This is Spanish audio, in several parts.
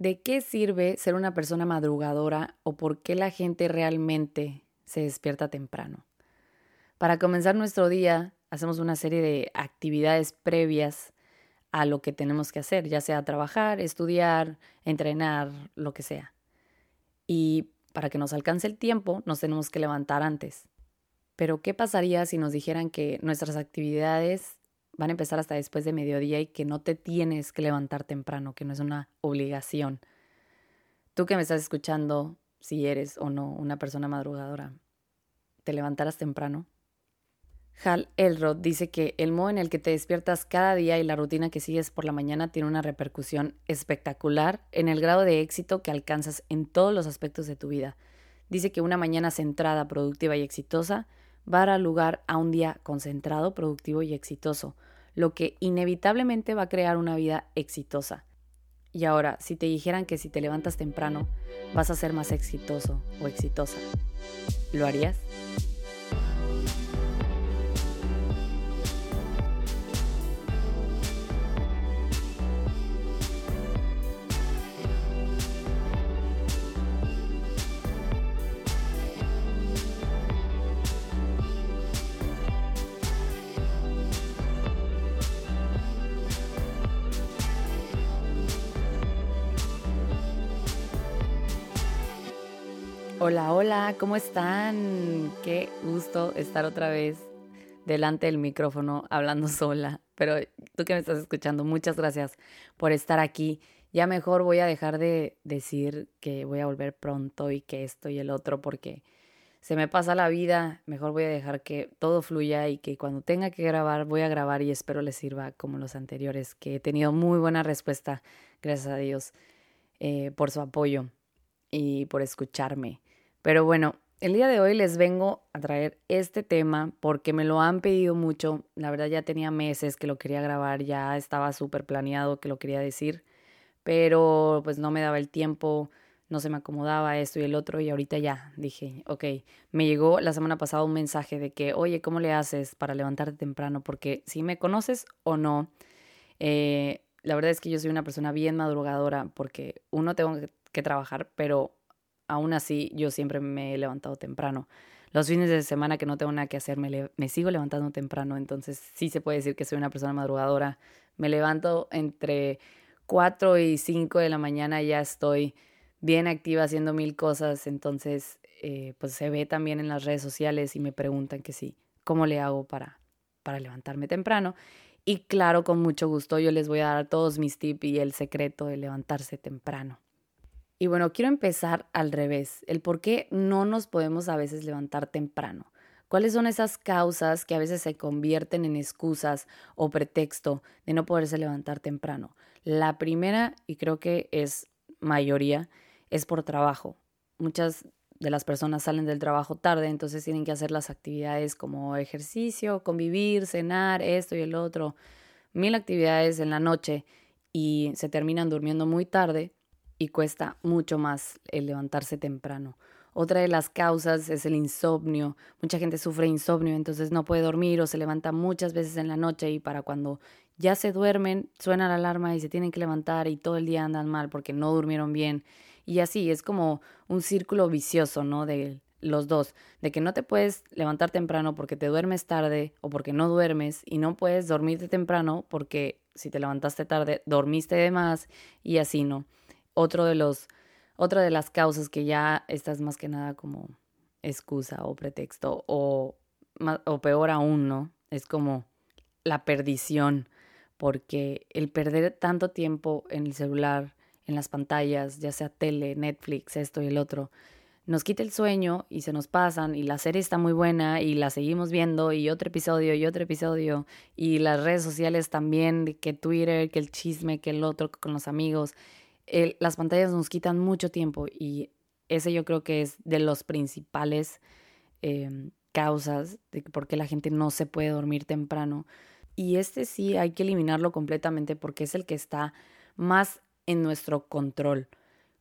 ¿De qué sirve ser una persona madrugadora o por qué la gente realmente se despierta temprano? Para comenzar nuestro día, hacemos una serie de actividades previas a lo que tenemos que hacer, ya sea trabajar, estudiar, entrenar, lo que sea. Y para que nos alcance el tiempo, nos tenemos que levantar antes. Pero ¿qué pasaría si nos dijeran que nuestras actividades van a empezar hasta después de mediodía y que no te tienes que levantar temprano, que no es una obligación? Tú que me estás escuchando, si eres o no una persona madrugadora, ¿te levantarás temprano? Hal Elrod dice que el modo en el que te despiertas cada día y la rutina que sigues por la mañana tiene una repercusión espectacular en el grado de éxito que alcanzas en todos los aspectos de tu vida. Dice que una mañana centrada, productiva y exitosa va a dar lugar a un día concentrado, productivo y exitoso, lo que inevitablemente va a crear una vida exitosa. Y ahora, si te dijeran que si te levantas temprano vas a ser más exitoso o exitosa, ¿lo harías? Hola, hola, ¿cómo están? Qué gusto estar otra vez delante del micrófono hablando sola. Pero tú que me estás escuchando, muchas gracias por estar aquí. Ya mejor voy a dejar de decir que voy a volver pronto y que esto y el otro porque se me pasa la vida. Mejor voy a dejar que todo fluya y que cuando tenga que grabar voy a grabar y espero les sirva como los anteriores, que he tenido muy buena respuesta, gracias a Dios, eh, por su apoyo y por escucharme. Pero bueno, el día de hoy les vengo a traer este tema porque me lo han pedido mucho. La verdad ya tenía meses que lo quería grabar, ya estaba súper planeado que lo quería decir, pero pues no me daba el tiempo, no se me acomodaba esto y el otro y ahorita ya dije, ok, me llegó la semana pasada un mensaje de que, oye, ¿cómo le haces para levantarte temprano? Porque si me conoces o no, eh, la verdad es que yo soy una persona bien madrugadora porque uno tengo que trabajar, pero aún así yo siempre me he levantado temprano. Los fines de semana que no tengo nada que hacer, me, sigo levantando temprano, entonces sí se puede decir que soy una persona madrugadora. Me levanto entre 4 y 5 de la mañana, ya estoy bien activa haciendo mil cosas, entonces eh, pues se ve también en las redes sociales y me preguntan que sí, ¿cómo le hago para, para levantarme temprano? Y claro, con mucho gusto yo les voy a dar todos mis tips y el secreto de levantarse temprano. Y bueno, quiero empezar al revés, el por qué no nos podemos a veces levantar temprano. ¿Cuáles son esas causas que a veces se convierten en excusas o pretexto de no poderse levantar temprano? La primera, y creo que es mayoría, es por trabajo. Muchas de las personas salen del trabajo tarde, entonces tienen que hacer las actividades como ejercicio, convivir, cenar, esto y el otro, mil actividades en la noche y se terminan durmiendo muy tarde y cuesta mucho más el levantarse temprano. Otra de las causas es el insomnio. Mucha gente sufre insomnio, entonces no puede dormir o se levanta muchas veces en la noche y para cuando ya se duermen suena la alarma y se tienen que levantar y todo el día andan mal porque no durmieron bien. Y así es como un círculo vicioso, ¿no? De los dos, de que no te puedes levantar temprano porque te duermes tarde o porque no duermes y no puedes dormirte temprano porque si te levantaste tarde dormiste de más y así, ¿no? Otro de los, otra de las causas que ya estás más que nada como excusa o pretexto o, o peor aún, ¿no? Es como la perdición, porque el perder tanto tiempo en el celular, en las pantallas, ya sea tele, Netflix, esto y el otro, nos quita el sueño y se nos pasan y la serie está muy buena y la seguimos viendo y otro episodio y otro episodio y las redes sociales también, que Twitter, que el chisme, que el otro con los amigos las pantallas nos quitan mucho tiempo y ese yo creo que es de los principales em, causas de por qué la gente no se puede dormir temprano. Y este sí hay que eliminarlo completamente porque es el que está más en nuestro control.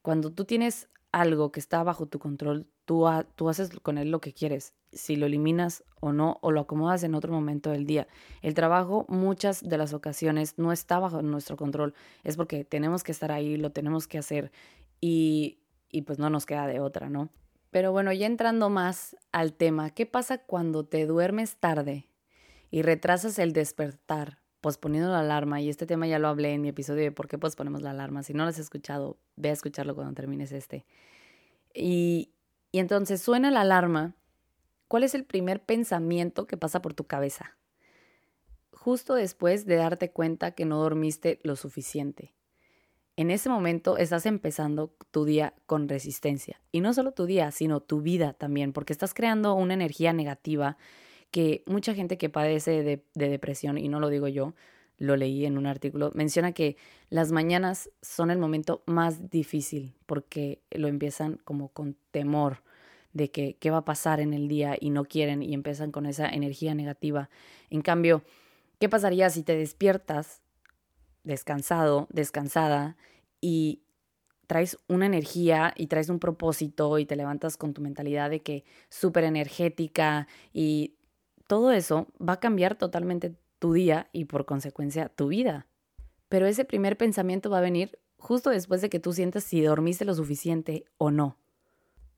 Cuando tú tienes algo que está bajo tu control, tú, tú haces con él lo que quieres. Si lo eliminas o no, o lo acomodas en otro momento del día. El trabajo muchas de las ocasiones no está bajo nuestro control, es porque tenemos que estar ahí, lo tenemos que hacer y, y pues no nos queda de otra, ¿no? Pero bueno, ya entrando más al tema, ¿qué pasa cuando te duermes tarde y retrasas el despertar posponiendo la alarma? Y este tema ya lo hablé en mi episodio de por qué posponemos la alarma. Si no lo has escuchado, ve a escucharlo cuando termines este. Y, y entonces suena la alarma ¿Cuál es el primer pensamiento que pasa por tu cabeza? Justo después de darte cuenta que no dormiste lo suficiente. En ese momento estás empezando tu día con resistencia. Y no solo tu día, sino tu vida también, porque estás creando una energía negativa que mucha gente que padece de, depresión, y no lo digo yo, lo leí en un artículo, menciona que las mañanas son el momento más difícil porque lo empiezan como con temor, de que qué va a pasar en el día y no quieren y empiezan con esa energía negativa. En cambio, ¿qué pasaría si te despiertas descansado, descansada y traes una energía y traes un propósito y te levantas con tu mentalidad de que súper energética y todo eso va a cambiar totalmente tu día y por consecuencia tu vida. Pero ese primer pensamiento va a venir justo después de que tú sientas si dormiste lo suficiente o no.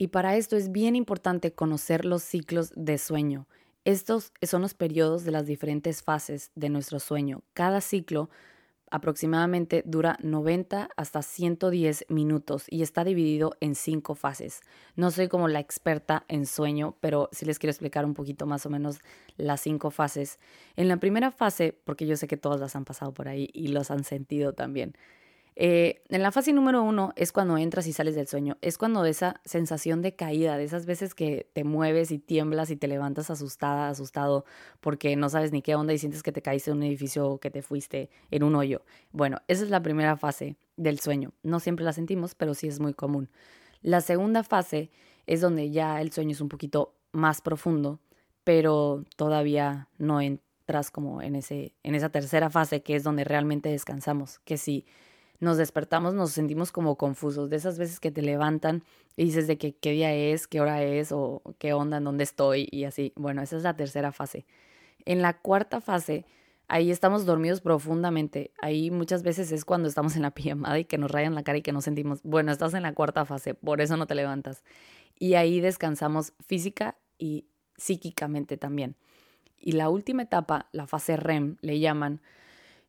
Y para esto es bien importante conocer los ciclos de sueño. Estos son los periodos de las diferentes fases de nuestro sueño. Cada ciclo aproximadamente dura 90 hasta 110 minutos y está dividido en cinco fases. No soy como la experta en sueño, pero sí les quiero explicar un poquito más o menos las cinco fases. En la primera fase, porque yo sé que todas las han pasado por ahí y los han sentido también, eh, en la fase número uno es cuando entras y sales del sueño. Es cuando esa sensación de caída, de esas veces que te mueves y tiemblas y te levantas asustada, asustado, porque no sabes ni qué onda y sientes que te caíste en un edificio o que te fuiste en un hoyo. Bueno, esa es la primera fase del sueño. No siempre la sentimos, pero sí es muy común. La segunda fase es donde ya el sueño es un poquito más profundo, pero todavía no entras como en, ese, en esa tercera fase que es donde realmente descansamos, que sí nos despertamos, nos sentimos como confusos, de esas veces que te levantan y dices de qué día es, qué hora es o qué onda, en dónde estoy y así. Bueno, esa es la tercera fase. En la cuarta fase, ahí estamos dormidos profundamente. Ahí muchas veces es cuando estamos en la pijamada y que nos rayan la cara y que nos sentimos, bueno, estás en la cuarta fase, por eso no te levantas. Y ahí descansamos física y psíquicamente también. Y la última etapa, la fase REM, le llaman,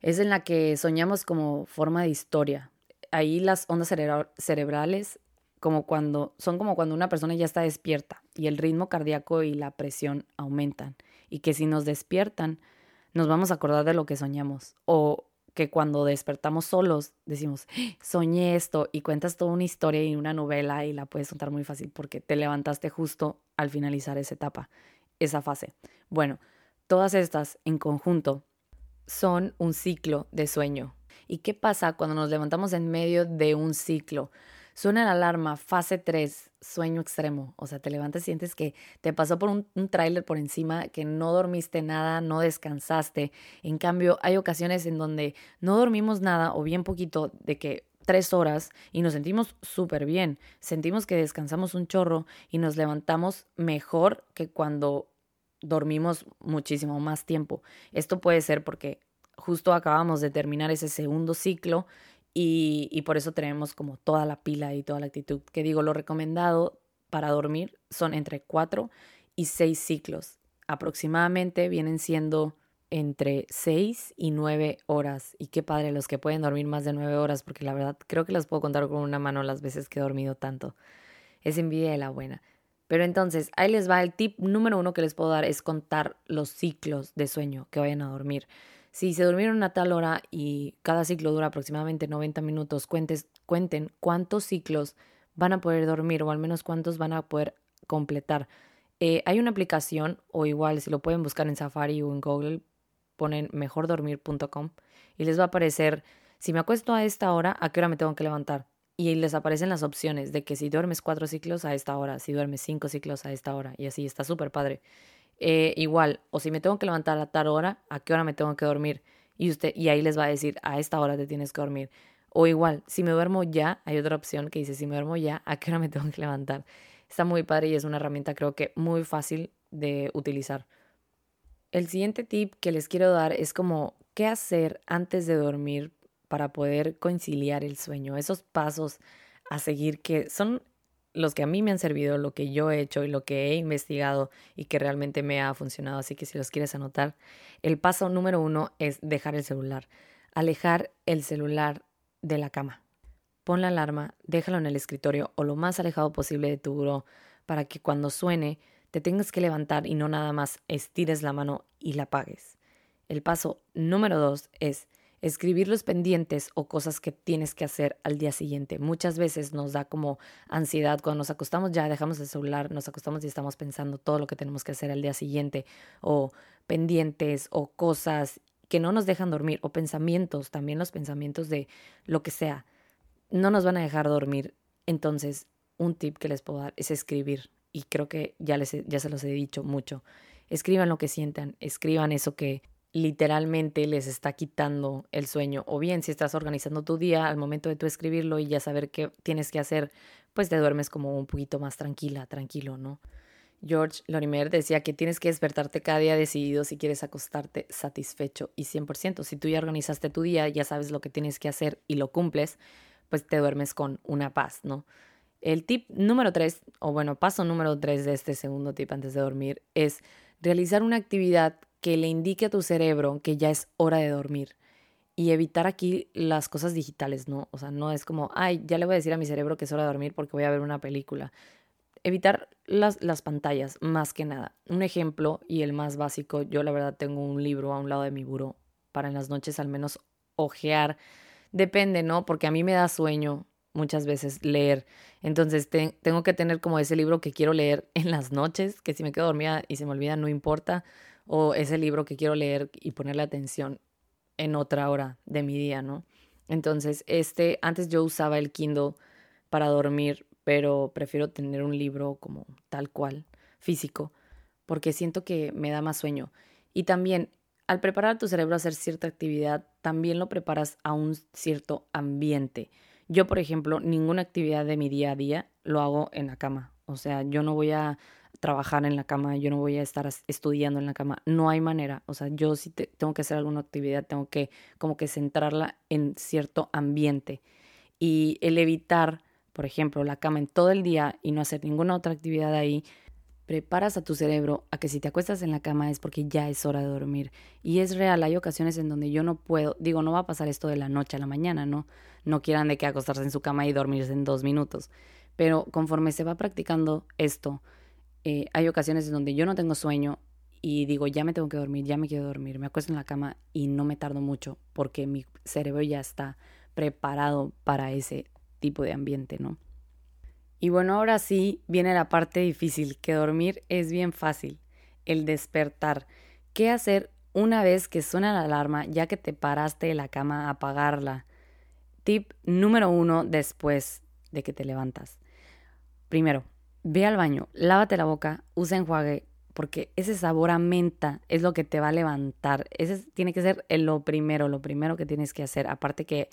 es en la que soñamos como forma de historia. Ahí las ondas cerebrales como cuando son como cuando una persona ya está despierta y el ritmo cardíaco y la presión aumentan y que si nos despiertan nos vamos a acordar de lo que soñamos o que cuando despertamos solos decimos, ¡Ah! soñé esto y cuentas toda una historia y una novela y la puedes contar muy fácil porque te levantaste justo al finalizar esa etapa, esa fase. Bueno, todas estas en conjunto son un ciclo de sueño. ¿Y qué pasa cuando nos levantamos en medio de un ciclo? Suena la alarma, fase 3, sueño extremo. O sea, te levantas y sientes que te pasó por un, un tráiler por encima, que no dormiste nada, no descansaste. En cambio, hay ocasiones en donde no dormimos nada o bien poquito de que tres horas y nos sentimos súper bien. Sentimos que descansamos un chorro y nos levantamos mejor que cuando dormimos muchísimo más tiempo. Esto puede ser porque justo acabamos de terminar ese segundo ciclo y, por eso tenemos como toda la pila y toda la actitud. Que digo, lo recomendado para dormir son entre cuatro y seis ciclos. Aproximadamente vienen siendo entre seis y nueve horas. Y qué padre los que pueden dormir más de nueve horas, porque la verdad creo que las puedo contar con una mano las veces que he dormido tanto. Es envidia de la buena. Pero entonces, ahí les va el tip número uno que les puedo dar es contar los ciclos de sueño que vayan a dormir. Si se durmieron a tal hora y cada ciclo dura aproximadamente 90 minutos, cuentes, cuenten cuántos ciclos van a poder dormir o al menos cuántos van a poder completar. Eh, hay una aplicación, o igual si lo pueden buscar en Safari o en Google, ponen mejordormir.com y les va a aparecer, si me acuesto a esta hora, ¿a qué hora me tengo que levantar? Y les aparecen las opciones de que si duermes cuatro ciclos a esta hora, si duermes cinco ciclos a esta hora, y así está súper padre. Eh, igual, o si me tengo que levantar a tal hora, ¿a qué hora me tengo que dormir? Y, usted, y ahí les va a decir, a esta hora te tienes que dormir. O igual, si me duermo ya, hay otra opción que dice, si me duermo ya, ¿a qué hora me tengo que levantar? Está muy padre y es una herramienta creo que muy fácil de utilizar. El siguiente tip que les quiero dar es como qué hacer antes de dormir para poder conciliar el sueño. Esos pasos a seguir que son los que a mí me han servido, lo que yo he hecho y lo que he investigado y que realmente me ha funcionado. Así que si los quieres anotar, el paso número uno es dejar el celular. Alejar el celular de la cama. Pon la alarma, déjalo en el escritorio o lo más alejado posible de tu buró para que cuando suene te tengas que levantar y no nada más estires la mano y la apagues. El paso número dos es escribir los pendientes o cosas que tienes que hacer al día siguiente. Muchas veces nos da como ansiedad cuando nos acostamos ya, dejamos el celular, nos acostamos y estamos pensando todo lo que tenemos que hacer al día siguiente o pendientes o cosas que no nos dejan dormir o pensamientos, también los pensamientos de lo que sea, no nos van a dejar dormir. Entonces, un tip que les puedo dar es escribir y creo que ya les ya se los he dicho mucho. Escriban lo que sientan, escriban eso que literalmente les está quitando el sueño. O bien, si estás organizando tu día, al momento de tú escribirlo y ya saber qué tienes que hacer, pues te duermes como un poquito más tranquila, tranquilo, ¿no? George Lorimer decía que tienes que despertarte cada día decidido si quieres acostarte satisfecho y 100%. Si tú ya organizaste tu día, ya sabes lo que tienes que hacer y lo cumples, pues te duermes con una paz, ¿no? El tip número tres, o bueno, paso número tres de este segundo tip antes de dormir, es realizar una actividad que le indique a tu cerebro que ya es hora de dormir y evitar aquí las cosas digitales, ¿no? O sea, no es como, ay, ya le voy a decir a mi cerebro que es hora de dormir porque voy a ver una película. Evitar las, las pantallas, más que nada. Un ejemplo, y el más básico, yo la verdad tengo un libro a un lado de mi buró para en las noches al menos ojear. Depende, ¿no? Porque a mí me da sueño muchas veces leer. Entonces tengo que tener como ese libro que quiero leer en las noches, que si me quedo dormida y se me olvida, no importa o ese libro que quiero leer y ponerle atención en otra hora de mi día, ¿no? Entonces, este, antes yo usaba el Kindle para dormir, pero prefiero tener un libro como tal cual, físico, porque siento que me da más sueño. Y también, al preparar tu cerebro a hacer cierta actividad, también lo preparas a un cierto ambiente. Yo, por ejemplo, ninguna actividad de mi día a día lo hago en la cama. O sea, yo no voy a trabajar en la cama, yo no voy a estar estudiando en la cama, no hay manera, o sea, yo si tengo que hacer alguna actividad, tengo que como que centrarla en cierto ambiente y el evitar, por ejemplo, la cama en todo el día y no hacer ninguna otra actividad ahí, preparas a tu cerebro a que si te acuestas en la cama es porque ya es hora de dormir. Y es real, hay ocasiones en donde yo no puedo, digo, no va a pasar esto de la noche a la mañana, ¿no? No quieran de que acostarse en su cama y dormirse en dos minutos. Pero conforme se va practicando esto, eh, hay ocasiones en donde yo no tengo sueño y digo, ya me tengo que dormir, ya me quiero dormir, me acuesto en la cama y no me tardo mucho porque mi cerebro ya está preparado para ese tipo de ambiente, ¿no? Y bueno, ahora sí viene la parte difícil, que dormir es bien fácil, el despertar. ¿Qué hacer una vez que suena la alarma, ya que te paraste de la cama a apagarla? Tip número uno después de que te levantas. Primero, ve al baño, lávate la boca, usa enjuague, porque ese sabor a menta es lo que te va a levantar. Ese tiene que ser lo primero, lo primero que tienes que hacer. Aparte que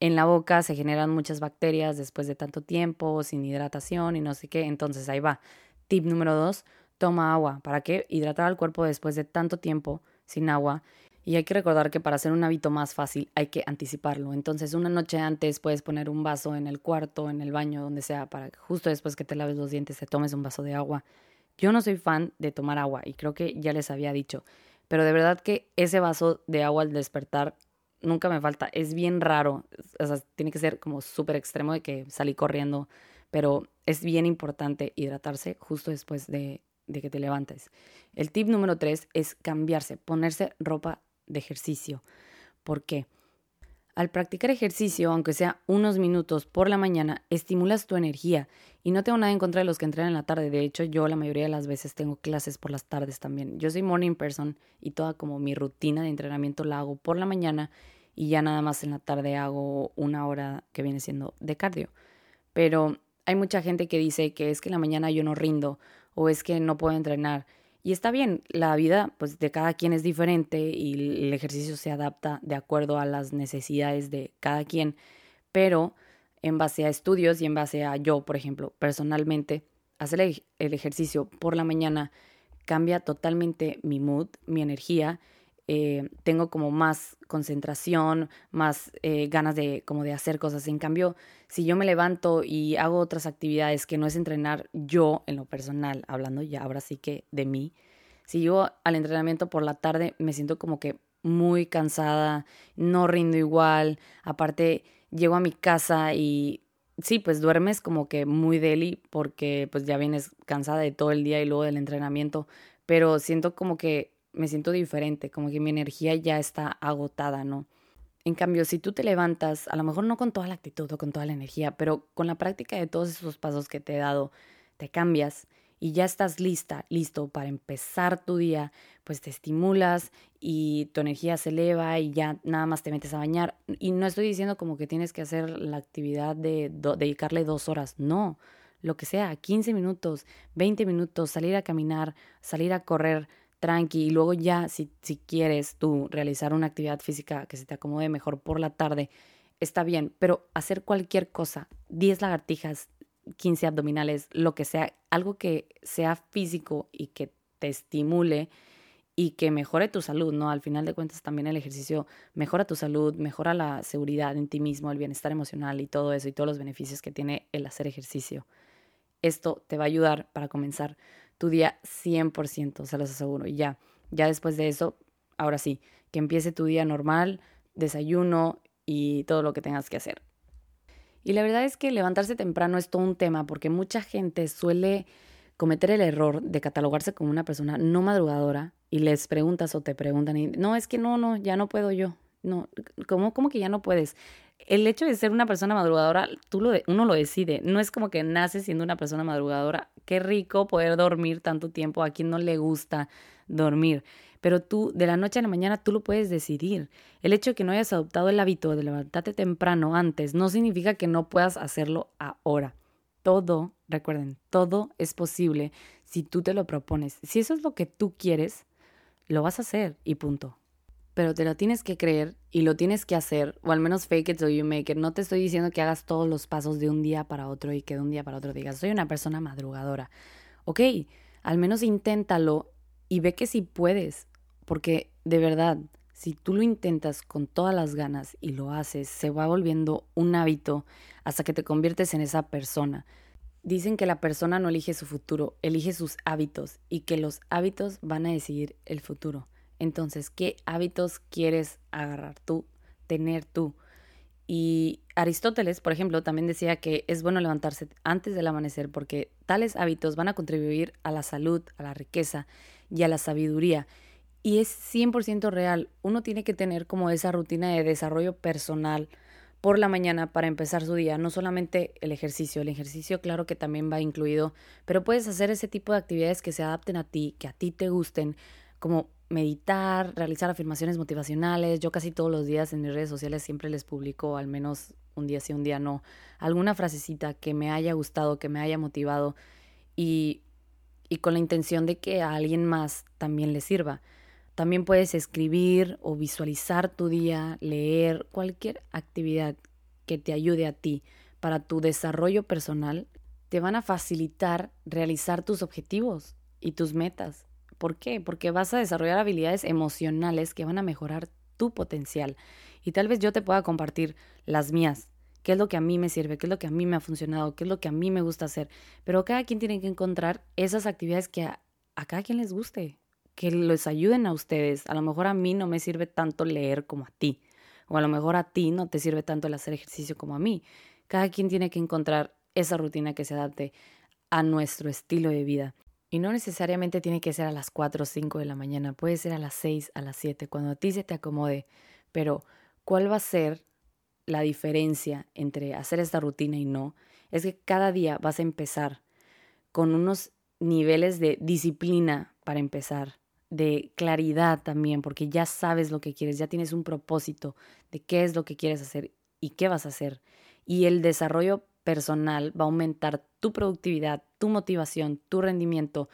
en la boca se generan muchas bacterias después de tanto tiempo, sin hidratación y no sé qué. Entonces ahí va. Tip número dos, toma agua. ¿Para qué? Hidratar al cuerpo después de tanto tiempo sin agua y hay que recordar que para hacer un hábito más fácil hay que anticiparlo. Entonces, una noche antes puedes poner un vaso en el cuarto, en el baño, donde sea, para que justo después que te laves los dientes te tomes un vaso de agua. Yo no soy fan de tomar agua y creo que ya les había dicho, pero de verdad que ese vaso de agua al despertar nunca me falta. Es bien raro, o sea, tiene que ser como súper extremo de que salí corriendo, pero es bien importante hidratarse justo después de, de que te levantes. El tip número tres es cambiarse, ponerse ropa de ejercicio. ¿Por qué? Al practicar ejercicio, aunque sea unos minutos por la mañana, estimulas tu energía. Y no tengo nada en contra de los que entrenan en la tarde. De hecho, yo la mayoría de las veces tengo clases por las tardes también. Yo soy morning person y toda como mi rutina de entrenamiento la hago por la mañana y ya nada más en la tarde hago una hora que viene siendo de cardio. Pero hay mucha gente que dice que es que en la mañana yo no rindo o es que no puedo entrenar. Y está bien, la vida pues de cada quien es diferente y el ejercicio se adapta de acuerdo a las necesidades de cada quien, pero en base a estudios y en base a yo, por ejemplo, personalmente, hacer el ejercicio por la mañana cambia totalmente mi mood, mi energía. Eh, tengo como más concentración, más eh, ganas de como de hacer cosas. En cambio, si yo me levanto y hago otras actividades que no es entrenar yo en lo personal, hablando ya ahora sí que de mí, si yo al entrenamiento por la tarde me siento como que muy cansada, no rindo igual, aparte llego a mi casa y sí, pues duermes como que muy deli porque pues ya vienes cansada de todo el día y luego del entrenamiento, pero siento como que me siento diferente, como que mi energía ya está agotada, ¿no? En cambio, si tú te levantas, a lo mejor no con toda la actitud o con toda la energía, pero con la práctica de todos esos pasos que te he dado, te cambias y ya estás lista, listo para empezar tu día, pues te estimulas y tu energía se eleva y ya nada más te metes a bañar. Y no estoy diciendo como que tienes que hacer la actividad de dedicarle dos horas, no, lo que sea, 15 minutos, 20 minutos, salir a caminar, salir a correr tranqui y luego ya si, si quieres tú realizar una actividad física que se te acomode mejor por la tarde, está bien, pero hacer cualquier cosa, 10 lagartijas, 15 abdominales, lo que sea, algo que sea físico y que te estimule y que mejore tu salud, ¿no? Al final de cuentas también el ejercicio mejora tu salud, mejora la seguridad en ti mismo, el bienestar emocional y todo eso y todos los beneficios que tiene el hacer ejercicio. Esto te va a ayudar para comenzar tu día 100%, se los aseguro. Y ya, ya después de eso, ahora sí, que empiece tu día normal, desayuno y todo lo que tengas que hacer. Y la verdad es que levantarse temprano es todo un tema porque mucha gente suele cometer el error de catalogarse como una persona no madrugadora y les preguntas o te preguntan y no, es que no, no, ya no puedo yo. No, ¿cómo, cómo que ya no puedes? El hecho de ser una persona madrugadora, tú lo, uno lo decide. No es como que naces siendo una persona madrugadora. Qué rico poder dormir tanto tiempo. A quien no le gusta dormir pero tú de la noche a la mañana tú lo puedes decidir. El hecho de que no hayas adoptado el hábito de levantarte temprano antes no significa que no puedas hacerlo ahora. Todo, recuerden, todo es posible si tú te lo propones. Si eso es lo que tú quieres, lo vas a hacer y punto. Pero te lo tienes que creer y lo tienes que hacer, o al menos fake it till you make it. No te estoy diciendo que hagas todos los pasos de un día para otro y que de un día para otro digas, soy una persona madrugadora. Ok, al menos inténtalo y ve que si puedes, porque de verdad, si tú lo intentas con todas las ganas y lo haces, se va volviendo un hábito hasta que te conviertes en esa persona. Dicen que la persona no elige su futuro, elige sus hábitos y que los hábitos van a decidir el futuro. Entonces, ¿qué hábitos quieres agarrar tú, tener tú? Y Aristóteles, por ejemplo, también decía que es bueno levantarse antes del amanecer porque tales hábitos van a contribuir a la salud, a la riqueza y a la sabiduría. Y es 100% real. Uno tiene que tener como esa rutina de desarrollo personal por la mañana para empezar su día. No solamente el ejercicio, el ejercicio claro que también va incluido, pero puedes hacer ese tipo de actividades que se adapten a ti, que a ti te gusten, como meditar, realizar afirmaciones motivacionales. Yo casi todos los días en mis redes sociales siempre les publico al menos un día sí, un día no, alguna frasecita que me haya gustado, que me haya motivado y, y con la intención de que a alguien más también le sirva. También puedes escribir o visualizar tu día, leer cualquier actividad que te ayude a ti para tu desarrollo personal. Te van a facilitar realizar tus objetivos y tus metas. ¿Por qué? Porque vas a desarrollar habilidades emocionales que van a mejorar tu potencial. Y tal vez yo te pueda compartir las mías, qué es lo que a mí me sirve, qué es lo que a mí me ha funcionado, qué es lo que a mí me gusta hacer. Pero cada quien tiene que encontrar esas actividades que a, a cada quien les guste que les ayuden a ustedes. A lo mejor a mí no me sirve tanto leer como a ti, o a lo mejor a ti no te sirve tanto el hacer ejercicio como a mí. Cada quien tiene que encontrar esa rutina que se adapte a nuestro estilo de vida. Y no necesariamente tiene que ser a las 4 o 5 de la mañana, puede ser a las 6, a las 7, cuando a ti se te acomode. Pero, ¿cuál va a ser la diferencia entre hacer esta rutina y no? Es que cada día vas a empezar con unos niveles de disciplina para empezar, de claridad también, porque ya sabes lo que quieres, ya tienes un propósito de qué es lo que quieres hacer y qué vas a hacer. Y el desarrollo personal va a aumentar tu productividad, tu motivación, tu rendimiento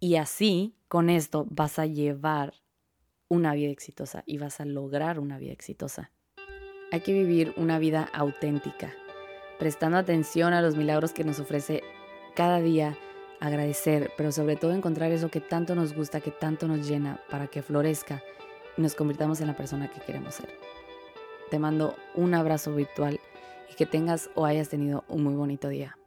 y así con esto vas a llevar una vida exitosa y vas a lograr una vida exitosa. Hay que vivir una vida auténtica, prestando atención a los milagros que nos ofrece cada día agradecer, pero sobre todo encontrar eso que tanto nos gusta, que tanto nos llena para que florezca y nos convirtamos en la persona que queremos ser. Te mando un abrazo virtual y que tengas o hayas tenido un muy bonito día.